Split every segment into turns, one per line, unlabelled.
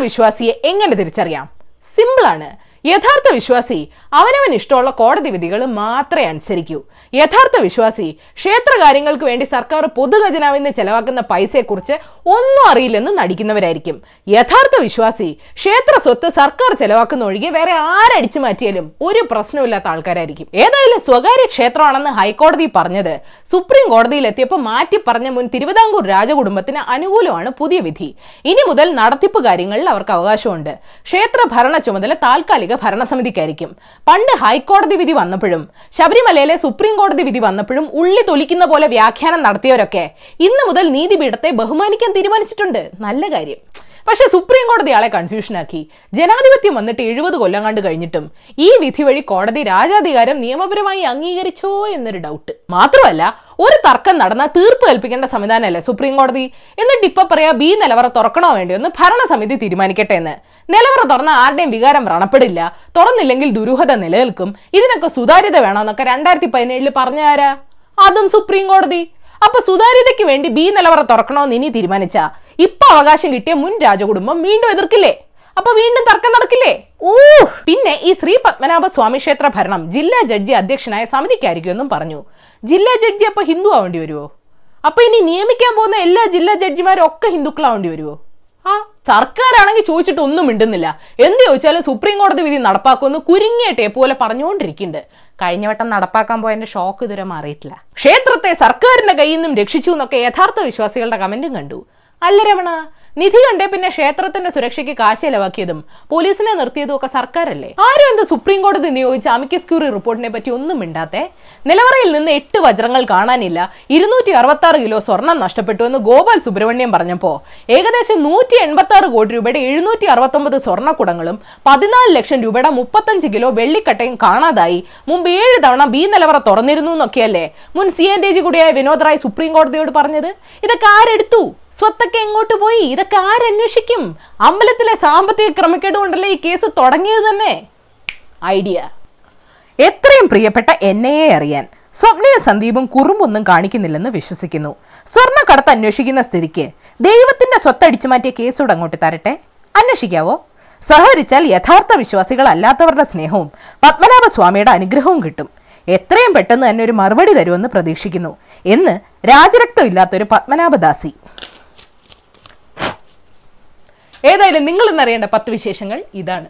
വിശ്വാസിയെ എങ്ങനെ തിരിച്ചറിയാം? സിമ്പിളാണ് യഥാർത്ഥ വിശ്വാസി അവനവൻ ഇഷ്ടമുള്ള കോടതി വിധികൾ മാത്രമേ അനുസരിക്കൂ. യഥാർത്ഥ വിശ്വാസി ക്ഷേത്ര കാര്യങ്ങൾക്ക് വേണ്ടി സർക്കാർ പൊതുഖജനാവിൽ നിന്ന് ചെലവാക്കുന്ന പൈസയെക്കുറിച്ച് ഒന്നും അറിയില്ലെന്ന് നടിക്കുന്നവരായിരിക്കും. യഥാർത്ഥ വിശ്വാസി ക്ഷേത്ര സ്വത്ത് സർക്കാർ ചെലവാക്കുന്ന ഒഴികെ വേറെ ആരടിച്ചു മാറ്റിയാലും ഒരു പ്രശ്നമില്ലാത്ത ആൾക്കാരായിരിക്കും. ഏതായാലും സ്വകാര്യ ക്ഷേത്രമാണെന്ന് ഹൈക്കോടതി പറഞ്ഞത് സുപ്രീം കോടതിയിൽ എത്തിയപ്പോൾ മാറ്റി പറഞ്ഞ മുൻ തിരുവിതാംകൂർ രാജകുടുംബത്തിന് അനുകൂലമാണ് പുതിയ വിധി. ഇനി മുതൽ നടത്തിപ്പ് കാര്യങ്ങളിൽ അവർക്ക് അവകാശമുണ്ട്. ക്ഷേത്ര ഭരണ ചുമതല താൽക്കാലിക ഭരണസമിതിക്കായിരിക്കും. പണ്ട് ഹൈക്കോടതി വിധി വന്നപ്പോഴും ശബരിമലയിലെ സുപ്രീം കോടതി വിധി വന്നപ്പോഴും ഉള്ളി തൊലിക്കുന്ന പോലെ വ്യാഖ്യാനം നടത്തിയവരൊക്കെ ഇന്നു മുതൽ നീതിപീഠത്തെ ബഹുമാനിക്കാൻ തീരുമാനിച്ചിട്ടുണ്ട്. നല്ല കാര്യം. പക്ഷെ സുപ്രീം കോടതി ആളെ കൺഫ്യൂഷനാക്കി ജനാധിപത്യം വന്നിട്ട് എഴുപത് കൊല്ലം കണ്ട് കഴിഞ്ഞിട്ടും ഈ വിധി വഴി കോടതി രാജാധികാരം നിയമപരമായി അംഗീകരിച്ചോ എന്നൊരു ഡൗട്ട് മാത്രമല്ല ഒരു തർക്കം നടന്ന തീർപ്പ് കൽപ്പിക്കേണ്ട സംവിധാനമല്ലേ സുപ്രീം കോടതി എന്നിട്ട് ഇപ്പൊ പറയാ ബി നിലവറ തുറക്കണോ വേണ്ടിയോ എന്ന് ഭരണസമിതി തീരുമാനിക്കട്ടെ എന്ന്. നിലവറ തുറന്ന ആരുടെയും വികാരം വ്രണപ്പെടില്ല. തുറന്നില്ലെങ്കിൽ ദുരൂഹത നിലനിൽക്കും. ഇതിനൊക്കെ സുതാര്യത വേണമെന്നൊക്കെ രണ്ടായിരത്തി പതിനേഴിൽ പറഞ്ഞാരാ അതും സുപ്രീം കോടതി അപ്പൊ സുതാര്യതയ്ക്ക് വേണ്ടി ബി നിലവറ തുറക്കണമെന്ന് ഇനി തീരുമാനിച്ച ഇപ്പൊ അവകാശം കിട്ടിയ മുൻ രാജകുടുംബം വീണ്ടും എതിർക്കില്ലേ? അപ്പൊ വീണ്ടും തർക്കം നടക്കില്ലേ? ഊ പിന്നെ ഈ ശ്രീ പത്മനാഭ സ്വാമി ക്ഷേത്ര ഭരണം ജില്ലാ ജഡ്ജി അധ്യക്ഷനായ സമിതിക്കായിരിക്കും എന്നും പറഞ്ഞു. ജില്ലാ ജഡ്ജി അപ്പൊ ഹിന്ദു ആവേണ്ടി വരുമോ അപ്പൊ ഇനി നിയമിക്കാൻ പോകുന്ന എല്ലാ ജില്ലാ ജഡ്ജിമാരും ഒക്കെ ഹിന്ദുക്കളാവേണ്ടി വരുമോ ആ സർക്കാരാണെങ്കിൽ ചോദിച്ചിട്ട് ഒന്നും മിണ്ടുന്നില്ല. എന്ത് ചോദിച്ചാലും സുപ്രീം കോടതി വിധി നടപ്പാക്കുമെന്ന് കുരുങ്ങിയ ടേപ്പ് പോലെ പറഞ്ഞുകൊണ്ടിരിക്കുന്നുണ്ട്. കഴിഞ്ഞ വട്ടം നടപ്പാക്കാൻ പോയതിന്റെ ഷോക്ക് ഇതുവരെ മാറിയിട്ടില്ല. ക്ഷേത്രത്തെ സർക്കാരിന്റെ കയ്യിൽ നിന്നും രക്ഷിച്ചു എന്നൊക്കെ യഥാർത്ഥ വിശ്വാസികളുടെ കമന്റും കണ്ടു. അല്ല രമണ നിധി കണ്ടേ പിന്നെ ക്ഷേത്രത്തിന്റെ സുരക്ഷയ്ക്ക് കാശ് ചെലവാക്കിയതും പോലീസിനെ നിർത്തിയതും ഒക്കെ സർക്കാരല്ലേ? ആരും എന്ത് സുപ്രീം കോടതി നിയോഗിച്ച അമിക്കസ് ക്യൂറി റിപ്പോർട്ടിനെ പറ്റി ഒന്നും മിണ്ടാത്തെ? നിലവറയിൽ നിന്ന് എട്ട് വജ്രങ്ങൾ കാണാനില്ല. ഇരുന്നൂറ്റി അറുപത്തി ആറ് കിലോ സ്വർണം നഷ്ടപ്പെട്ടു എന്ന് ഗോപാൽ സുബ്രഹ്മണ്യം പറഞ്ഞപ്പോ ഏകദേശം നൂറ്റി എൺപത്തി ആറ് കോടി രൂപയുടെ എഴുന്നൂറ്റി അറുപത്തൊമ്പത് സ്വർണക്കുടങ്ങളും പതിനാല് ലക്ഷം രൂപയുടെ മുപ്പത്തഞ്ച് കിലോ വെള്ളിക്കട്ടയും കാണാതായി. മുമ്പ് ഏഴ് തവണ ബി നിലവറ തുറന്നിരുന്നു എന്നൊക്കെയല്ലേ മുൻ സി എൻ ഡി ജി കൂടിയായ വിനോദ് റായ് സുപ്രീം കോടതിയോട് പറഞ്ഞത്? ഇതൊക്കെ ആരെടുത്തു? സ്വത്തൊക്കെ എങ്ങോട്ട് പോയി? ഇതൊക്കെ ആരന്വേഷിക്കും അമ്പലത്തിലെ സാമ്പത്തിക ക്രമക്കേട് കൊണ്ടല്ലേ ഈ കേസ് തുടങ്ങിയത് തന്നെ? ഐഡിയ. എത്രയും പ്രിയപ്പെട്ട എന്നെയെ അറിയാൻ സ്വപ്നയും സന്ദീപും കുറുമ്പൊന്നും കാണിക്കുന്നില്ലെന്ന് വിശ്വസിക്കുന്നു. സ്വർണക്കടത്ത് അന്വേഷിക്കുന്ന സ്ഥിതിക്ക് ദൈവത്തിന്റെ സ്വത്തടിച്ചു മാറ്റിയ കേസോട് അങ്ങോട്ട് തരട്ടെ? അന്വേഷിക്കാവോ? സഹകരിച്ചാൽ യഥാർത്ഥ വിശ്വാസികളല്ലാത്തവരുടെ സ്നേഹവും പത്മനാഭ സ്വാമിയുടെ അനുഗ്രഹവും കിട്ടും. എത്രയും പെട്ടെന്ന് തന്നെ ഒരു മറുപടി തരുമെന്ന് പ്രതീക്ഷിക്കുന്നു. എന്ന് രാജരക്തം ഇല്ലാത്തൊരു പത്മനാഭദാസി. ഏതായാലും നിങ്ങൾ ഇന്നറിയേണ്ട പത്ത് വിശേഷങ്ങൾ ഇതാണ്.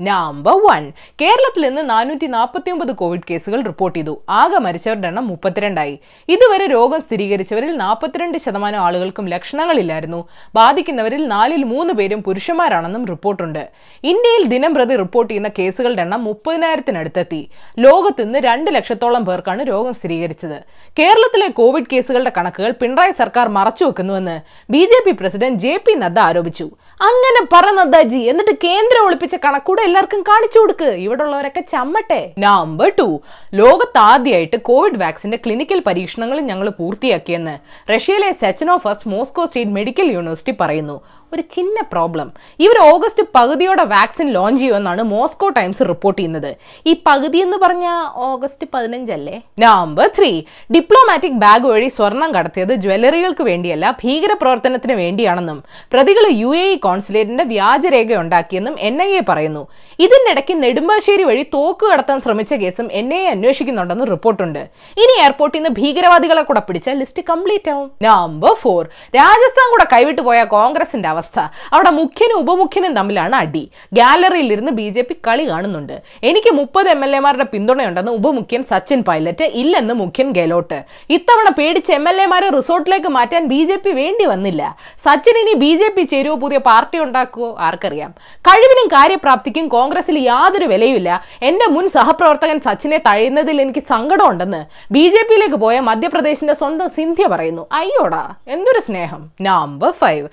നമ്പർ വൺ കേരളത്തിൽ നിന്ന് നാനൂറ്റി നാൽപ്പത്തി ഒമ്പത് കോവിഡ് കേസുകൾ റിപ്പോർട്ട് ചെയ്തു. ആകെ മരിച്ചവരുടെ എണ്ണം മുപ്പത്തിരണ്ടായി. ഇതുവരെ രോഗം സ്ഥിരീകരിച്ചവരിൽ നാൽപ്പത്തിരണ്ട് ശതമാനം ആളുകൾക്കും ലക്ഷണങ്ങളില്ലായിരുന്നു. ബാധിക്കുന്നവരിൽ നാലിൽ മൂന്ന് പേരും പുരുഷന്മാരാണെന്നും റിപ്പോർട്ടുണ്ട് ഇന്ത്യയിൽ ദിനം പ്രതി റിപ്പോർട്ട് ചെയ്യുന്ന കേസുകളുടെ എണ്ണം മുപ്പതിനായിരത്തിനടുത്തെത്തി. ലോകത്ത് നിന്ന് രണ്ട് ലക്ഷത്തോളം പേർക്കാണ് രോഗം സ്ഥിരീകരിച്ചത്. കേരളത്തിലെ കോവിഡ് കേസുകളുടെ കണക്കുകൾ പിണറായി സർക്കാർ മറച്ചുവെക്കുന്നുവെന്ന് B J P president J P Nadda ആരോപിച്ചു. അങ്ങനെ പറ നദ്ദാജി എന്നിട്ട് കേന്ദ്രം ഒളിപ്പിച്ച കണക്കൂടെ എല്ലാവർക്കും കാണിച്ചു കൊടുക്ക്. ഇവിടെ ഉള്ളവരൊക്കെ ചമ്മട്ടെ. നമ്പർ ടു ലോകത്താദ്യമായിട്ട് കോവിഡ് വാക്സിന്റെ ക്ലിനിക്കൽ പരീക്ഷണങ്ങൾ ഞങ്ങൾ പൂർത്തിയാക്കിയെന്ന് റഷ്യയിലെ Sechenov's Moscow State Medical University പറയുന്നു. ഒരു ചിന്ന പ്രോബ്ലം ഇവർ ഓഗസ്റ്റ് പകുതിയോടെ വാക്സിൻ ലോഞ്ച് ചെയ്യുമെന്നാണ് മോസ്കോ ടൈംസ് റിപ്പോർട്ട് ചെയ്യുന്നത്. ഈ പകുതി എന്ന് പറഞ്ഞ ഓഗസ്റ്റ് പതിനഞ്ചല്ലേ? നമ്പർ ത്രീ ഡിപ്ലോമാറ്റിക് ബാഗ് വഴി സ്വർണം കടത്തിയത് ജ്വല്ലറികൾക്ക് വേണ്ടിയല്ല ഭീകര പ്രവർത്തനത്തിന് വേണ്ടിയാണെന്നും പ്രതികൾ യു എ ഇ കോൺസുലേറ്റിന്റെ വ്യാജരേഖ ഉണ്ടാക്കിയെന്നും എൻ ഐ എ പറയുന്നു. ഇതിനിടയ്ക്ക് നെടുമ്പാശ്ശേരി വഴി തോക്ക് കടത്താൻ ശ്രമിച്ച കേസും എൻ ഐ എ അന്വേഷിക്കുന്നുണ്ടെന്ന് റിപ്പോർട്ടുണ്ട് ഇനി എയർപോർട്ടിൽ നിന്ന് ഭീകരവാദികളെ കൂടെ പിടിച്ച ലിസ്റ്റ് കംപ്ലീറ്റ് ആവും. നമ്പർ ഫോർ രാജസ്ഥാൻ കൂടെ കൈവിട്ടു പോയ കോൺഗ്രസിന്റെ അവസ്ഥ അവിടെ മുഖ്യനും ഉപമുഖ്യനും തമ്മിലാണ് അടി. ഗാലറിയിൽ ഇരുന്ന് ബി ജെ പി കളി കാണുന്നുണ്ട്. എനിക്ക് മുപ്പത് എം എൽ എമാരുടെ പിന്തുണയുണ്ടെന്ന് ഉപമുഖ്യൻ സച്ചിൻ പൈലറ്റ് ഇല്ലെന്ന് മുഖ്യൻ ഗെലോട്ട്. ഇത്തവണ പേടിച്ച് എം എൽ എമാരെ റിസോർട്ടിലേക്ക് മാറ്റാൻ ബി ജെ പി വേണ്ടി വന്നില്ല. സച്ചിൻ ഇനി ബി ജെ പി ചേരുവോ പുതിയ പാർട്ടി ഉണ്ടാക്കുവോ ആർക്കറിയാം. കഴിവിനും കാര്യപ്രാപ്തിക്കും കോൺഗ്രസിൽ യാതൊരു വിലയുമില്ല. എന്റെ മുൻ സഹപ്രവർത്തകൻ സച്ചിനെ തഴയുന്നതിൽ എനിക്ക് സങ്കടമുണ്ടെന്ന് ബി ജെ പിയിലേക്ക് പോയ മധ്യപ്രദേശിന്റെ സ്വന്തം സിന്ധ്യ പറയുന്നു. അയ്യോടാ എന്തൊരു സ്നേഹം. നമ്പർ ഫൈവ്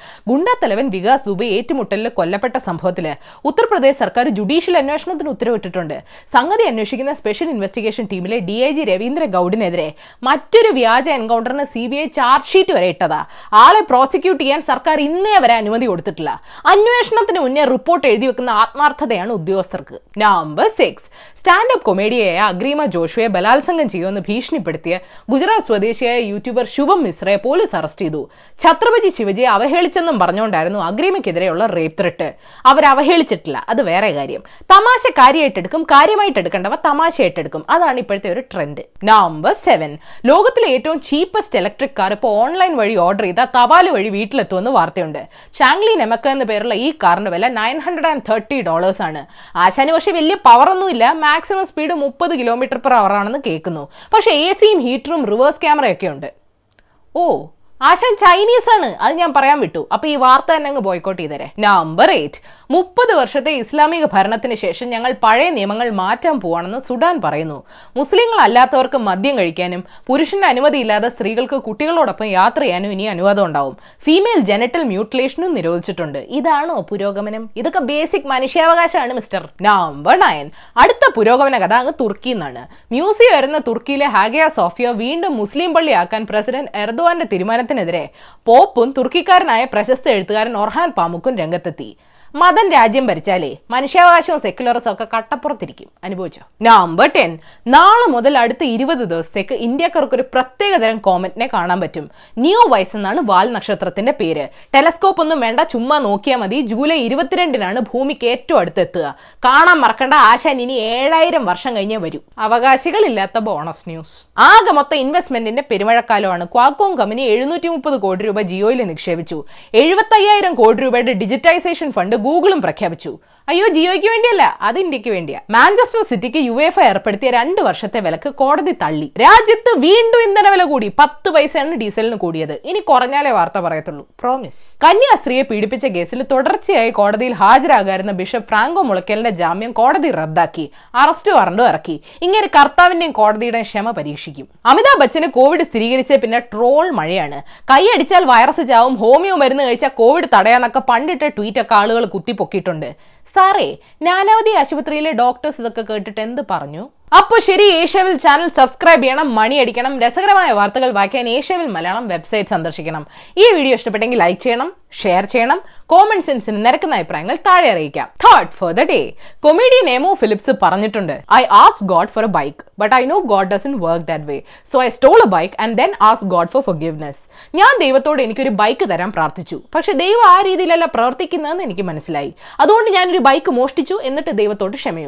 ഗുണ്ടാത്തലവൻ വികാസ് ദുബെ ഏറ്റുമുട്ടലിൽ കൊല്ലപ്പെട്ട സംഭവത്തിൽ ഉത്തർപ്രദേശ് സർക്കാർ ജുഡീഷ്യൽ അന്വേഷണത്തിന് ഉത്തരവിട്ടിട്ടുണ്ട്. സംഗതി അന്വേഷിക്കുന്ന സ്പെഷ്യൽ ഇൻവെസ്റ്റിഗേഷൻ ടീമിലെ ഡി ഐ ജി രവീന്ദ്ര ഗൌഡിനെതിരെ മറ്റൊരു വ്യാജ എൻകൗണ്ടറിന് C B I charge sheet വരെ ഇട്ടതാ. ആളെ പ്രോസിക്യൂട്ട് ചെയ്യാൻ സർക്കാർ ഇന്നേ വരെ അനുമതി കൊടുത്തിട്ടില്ല. അന്വേഷണത്തിന് മുന്നേ റിപ്പോർട്ട് എഴുതി വെക്കുന്ന ആത്മാർത്ഥതയാണ് ഉദ്യോഗസ്ഥർക്ക്. നമ്പർ സിക്സ് സ്റ്റാൻഡപ്പ് കൊമേഡിയായ അഗ്രീമ ജോഷുവെ ബലാത്സംഗം ചെയ്യുമെന്ന് ഭീഷണിപ്പെടുത്തിയ ഗുജറാത്ത് സ്വദേശിയായ യൂട്യൂബർ ശുഭം മിശ്രയെ പോലീസ് അറസ്റ്റ് ചെയ്തു. ഛത്രപതി ശിവജിയെ അവഹേളിച്ചെന്നും പറഞ്ഞുകൊണ്ടായിരുന്നു അഗ്രീമയ്ക്കെതിരെയുള്ള റേപ്പ് ത്രെട്ട് അവർ അവഹേളിച്ചിട്ടില്ല. അത് വേറെ കാര്യം. തമാശ കാര്യമായിട്ടെടുക്കും കാര്യമായിട്ട് എടുക്കേണ്ടവ തമാശയായിട്ടെടുക്കും. അതാണ് ഇപ്പോഴത്തെ ഒരു ട്രെൻഡ് നമ്പർ സെവൻ ലോകത്തിലെ ഏറ്റവും ചീപ്പസ്റ്റ് ഇലക്ട്രിക് കാർ ഇപ്പോൾ ഓൺലൈൻ വഴി ഓർഡർ ചെയ്ത തപാൽ വഴി വീട്ടിലെത്തുമെന്ന് വാർത്തയുണ്ട്. ചാങ്ലി നെമക്ക എന്ന പേരുള്ള ഈ കാറിന്റെ വില nine hundred and thirty dollars ആണ്. ആശാന് പക്ഷേ വലിയ പവർ ഒന്നുമില്ല മാക്സിമം സ്പീഡ് മുപ്പത് കിലോമീറ്റർ പെർ അവർ ആണെന്ന് കേൾക്കുന്നു. പക്ഷേ എ സിയും ഹീറ്ററും റിവേഴ്സ് ക്യാമറയൊക്കെ ഉണ്ട്. ഓ ആശാൻ ചൈനീസ് ആണ് അത് ഞാൻ പറയാൻ വിട്ടു. അപ്പൊ ഈ വാർത്ത തന്നെ അങ്ങ് ബോയ്ക്കോട്ട് ചെയ്തരെ. നമ്പർ എയ്റ്റ് മുപ്പത് വർഷത്തെ ഇസ്ലാമിക ഭരണത്തിന് ശേഷം ഞങ്ങൾ പഴയ നിയമങ്ങൾ മാറ്റാൻ പോവാണെന്ന് സുഡാൻ പറയുന്നു. മുസ്ലിങ്ങൾ അല്ലാത്തവർക്ക് മദ്യം കഴിക്കാനും പുരുഷന്റെ അനുമതിയില്ലാതെ സ്ത്രീകൾക്ക് കുട്ടികളോടൊപ്പം യാത്ര ചെയ്യാനും ഇനി അനുവാദം ഉണ്ടാവും. ഫീമെയിൽ ജനറ്റൽ മ്യൂട്ടിലേഷനും നിരോധിച്ചിട്ടുണ്ട്. ഇതാണോ പുരോഗമനം? ഇതൊക്കെ ബേസിക് മനുഷ്യാവകാശമാണ് മിസ്റ്റർ. Number nine. അടുത്ത പുരോഗമന കഥ അങ്ങ് തുർക്കി എന്നാണ് മ്യൂസിയം വരുന്ന തുർക്കിയിലെ ഹാഗിയ സോഫിയ വീണ്ടും മുസ്ലിം പള്ളിയാക്കാൻ പ്രസിഡന്റ് എർദോവാന്റെ തീരുമാനത്തിനെതിരെ പോപ്പും തുർക്കിക്കാരനായ പ്രശസ്ത എഴുത്തുകാരൻ ഒർഹാൻ പാമുക്കും രംഗത്തെത്തി. മതം രാജ്യം ഭരിച്ചാലേ മനുഷ്യാവകാശവും സെക്യുലറിസം ഒക്കെ കട്ടപ്പുറത്തിരിക്കും. അനുഭവിച്ചോ? നമ്പർ ടെൻ നാളെ മുതൽ അടുത്ത ഇരുപത് ദിവസത്തേക്ക് ഇന്ത്യക്കാർക്ക് ഒരു പ്രത്യേക തരം കോമറ്റിനെ കാണാൻ പറ്റും. ന്യൂ വൈസ് എന്നാണ് വാൽ നക്ഷത്രത്തിന്റെ പേര്. ടെലസ്കോപ്പ് ഒന്നും വേണ്ട ചുമ്മാ നോക്കിയാൽ മതി. ജൂലൈ ഇരുപത്തിരണ്ടിനാണ് ഭൂമിക്ക് ഏറ്റവും അടുത്തെത്തുക. കാണാൻ മറക്കേണ്ട ആശാൻ ഇനി ഏഴായിരം വർഷം കഴിഞ്ഞേ വരൂ. അവകാശികളില്ലാത്ത ബോണസ് ന്യൂസ് ആകെ മൊത്തം ഇൻവെസ്റ്റ്മെന്റിന്റെ പെരുമഴക്കാലമാണ്. ക്വാക്കോം കമ്പനി എഴുന്നൂറ്റി മുപ്പത് കോടി രൂപ ജിയോയിൽ നിക്ഷേപിച്ചു. എഴുപത്തയ്യായിരം കോടി രൂപയുടെ ഡിജിറ്റൈസേഷൻ ഫണ്ട് ഗൂഗിളും പ്രഖ്യാപിച്ചു അയ്യോ ജിയോയ്ക്ക് വേണ്ടിയല്ല. അത് ഇന്ത്യയ്ക്ക് വേണ്ടിയാ. മാഞ്ചസ്റ്റർ സിറ്റിക്ക് യു എഫ് ഏർപ്പെടുത്തിയ രണ്ട് വർഷത്തെ വിലക്ക് കോടതി തള്ളി. രാജ്യത്ത് വീണ്ടും ഇന്ധന വില കൂടി. പത്ത് പൈസയാണ് ഡീസലിന് കൂടിയത്. ഇനി കുറഞ്ഞാലേ വാർത്ത പറയത്തുള്ളൂ. പ്രോമിസ് കന്യാസ്ത്രീയെ പീഡിപ്പിച്ച കേസിൽ തുടർച്ചയായി കോടതിയിൽ ഹാജരാകാരുന്ന ബിഷപ്പ് ഫ്രാങ്കോ മുളയ്ക്കലിന്റെ ജാമ്യം കോടതി റദ്ദാക്കി. അറസ്റ്റ് വാറണ്ടും ഇറക്കി. ഇങ്ങനെ കർത്താവിന്റെയും കോടതിയുടെയും ക്ഷമ പരീക്ഷിക്കും. അമിതാഭ് ബച്ചന് കോവിഡ് സ്ഥിരീകരിച്ച പിന്നെ ട്രോൾ മഴയാണ്. കൈയടിച്ചാൽ വൈറസ് ചാവും ഹോമിയോ മരുന്ന് കഴിച്ചാൽ കോവിഡ് തടയാന്നൊക്കെ പണ്ടിട്ട ട്വീറ്റൊക്കെ ആളുകൾ കുത്തിപ്പൊക്കിയിട്ടുണ്ട്. സാറേ നാനാവതി ആശുപത്രിയിലെ ഡോക്ടേഴ്സ് ഇതൊക്കെ കേട്ടിട്ട് എന്ത് പറഞ്ഞു? അപ്പോൾ ശരി ഏഷ്യവിൽ ചാനൽ സബ്സ്ക്രൈബ് ചെയ്യണം മണി അടിക്കണം രസകരമായ വാർത്തകൾ വായിക്കാൻ ഏഷ്യവിൽ മലയാളം വെബ്സൈറ്റ് സന്ദർശിക്കണം. ഈ വീഡിയോ ഇഷ്ടപ്പെട്ടെങ്കിൽ ലൈക്ക് ചെയ്യണം ഷെയർ ചെയ്യണം കോമൺ സെൻസിന് നിരക്കുന്ന അഭിപ്രായങ്ങൾ താഴെ അറിയിക്കാം. തേർഡ് for the day comedian Emo Philips പറഞ്ഞിട്ടുണ്ട് I ask God for a bike but I know God doesn't work that way so I stole a bike and then ask God four forgiveness ഞാൻ ദൈവത്തോട് എനിക്കൊരു bike തരാൻ പ്രാർത്ഥിച്ചു പക്ഷെ ദൈവം ആ രീതിയിലല്ല പ്രവർത്തിക്കുന്നതെന്ന് എനിക്ക് മനസ്സിലായി. അതുകൊണ്ട് ഞാനൊരു ബൈക്ക് മോഷ്ടിച്ചു എന്നിട്ട് ദൈവത്തോട് ക്ഷമ